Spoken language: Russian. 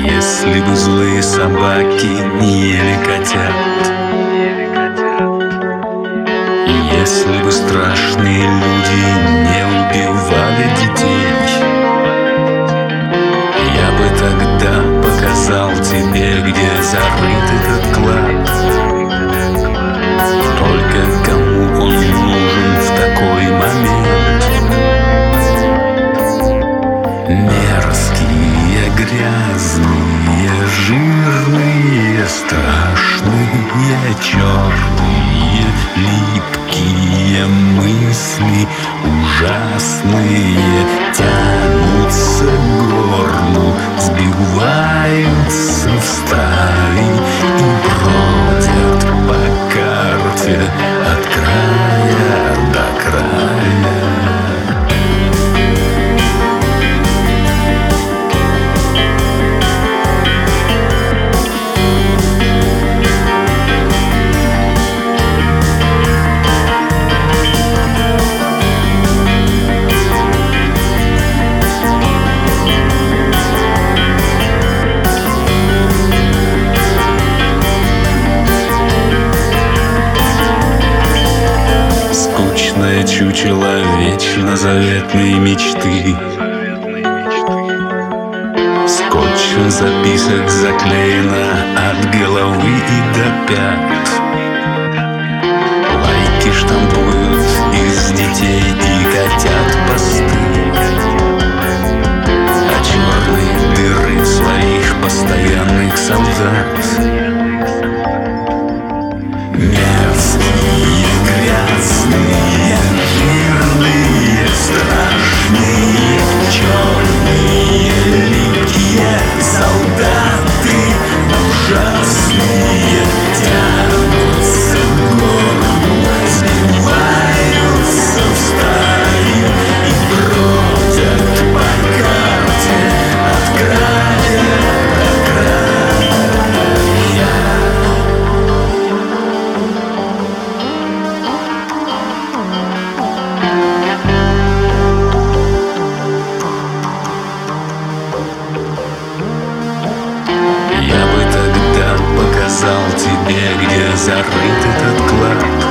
Если бы злые собаки не ели котят. Если бы страшные люди не убивали детей. Я бы тогда показал тебе, где зарыт грязные, жирные, страшные, черные, липкие мысли ужасные тянутся чучело заветные мечты. Скотчем записок заклеено от головы и до пят. Лайки штампуют из детей и котят посты. А черные дыры своих постоянных солдат сказал тебе, где зарыт этот клад?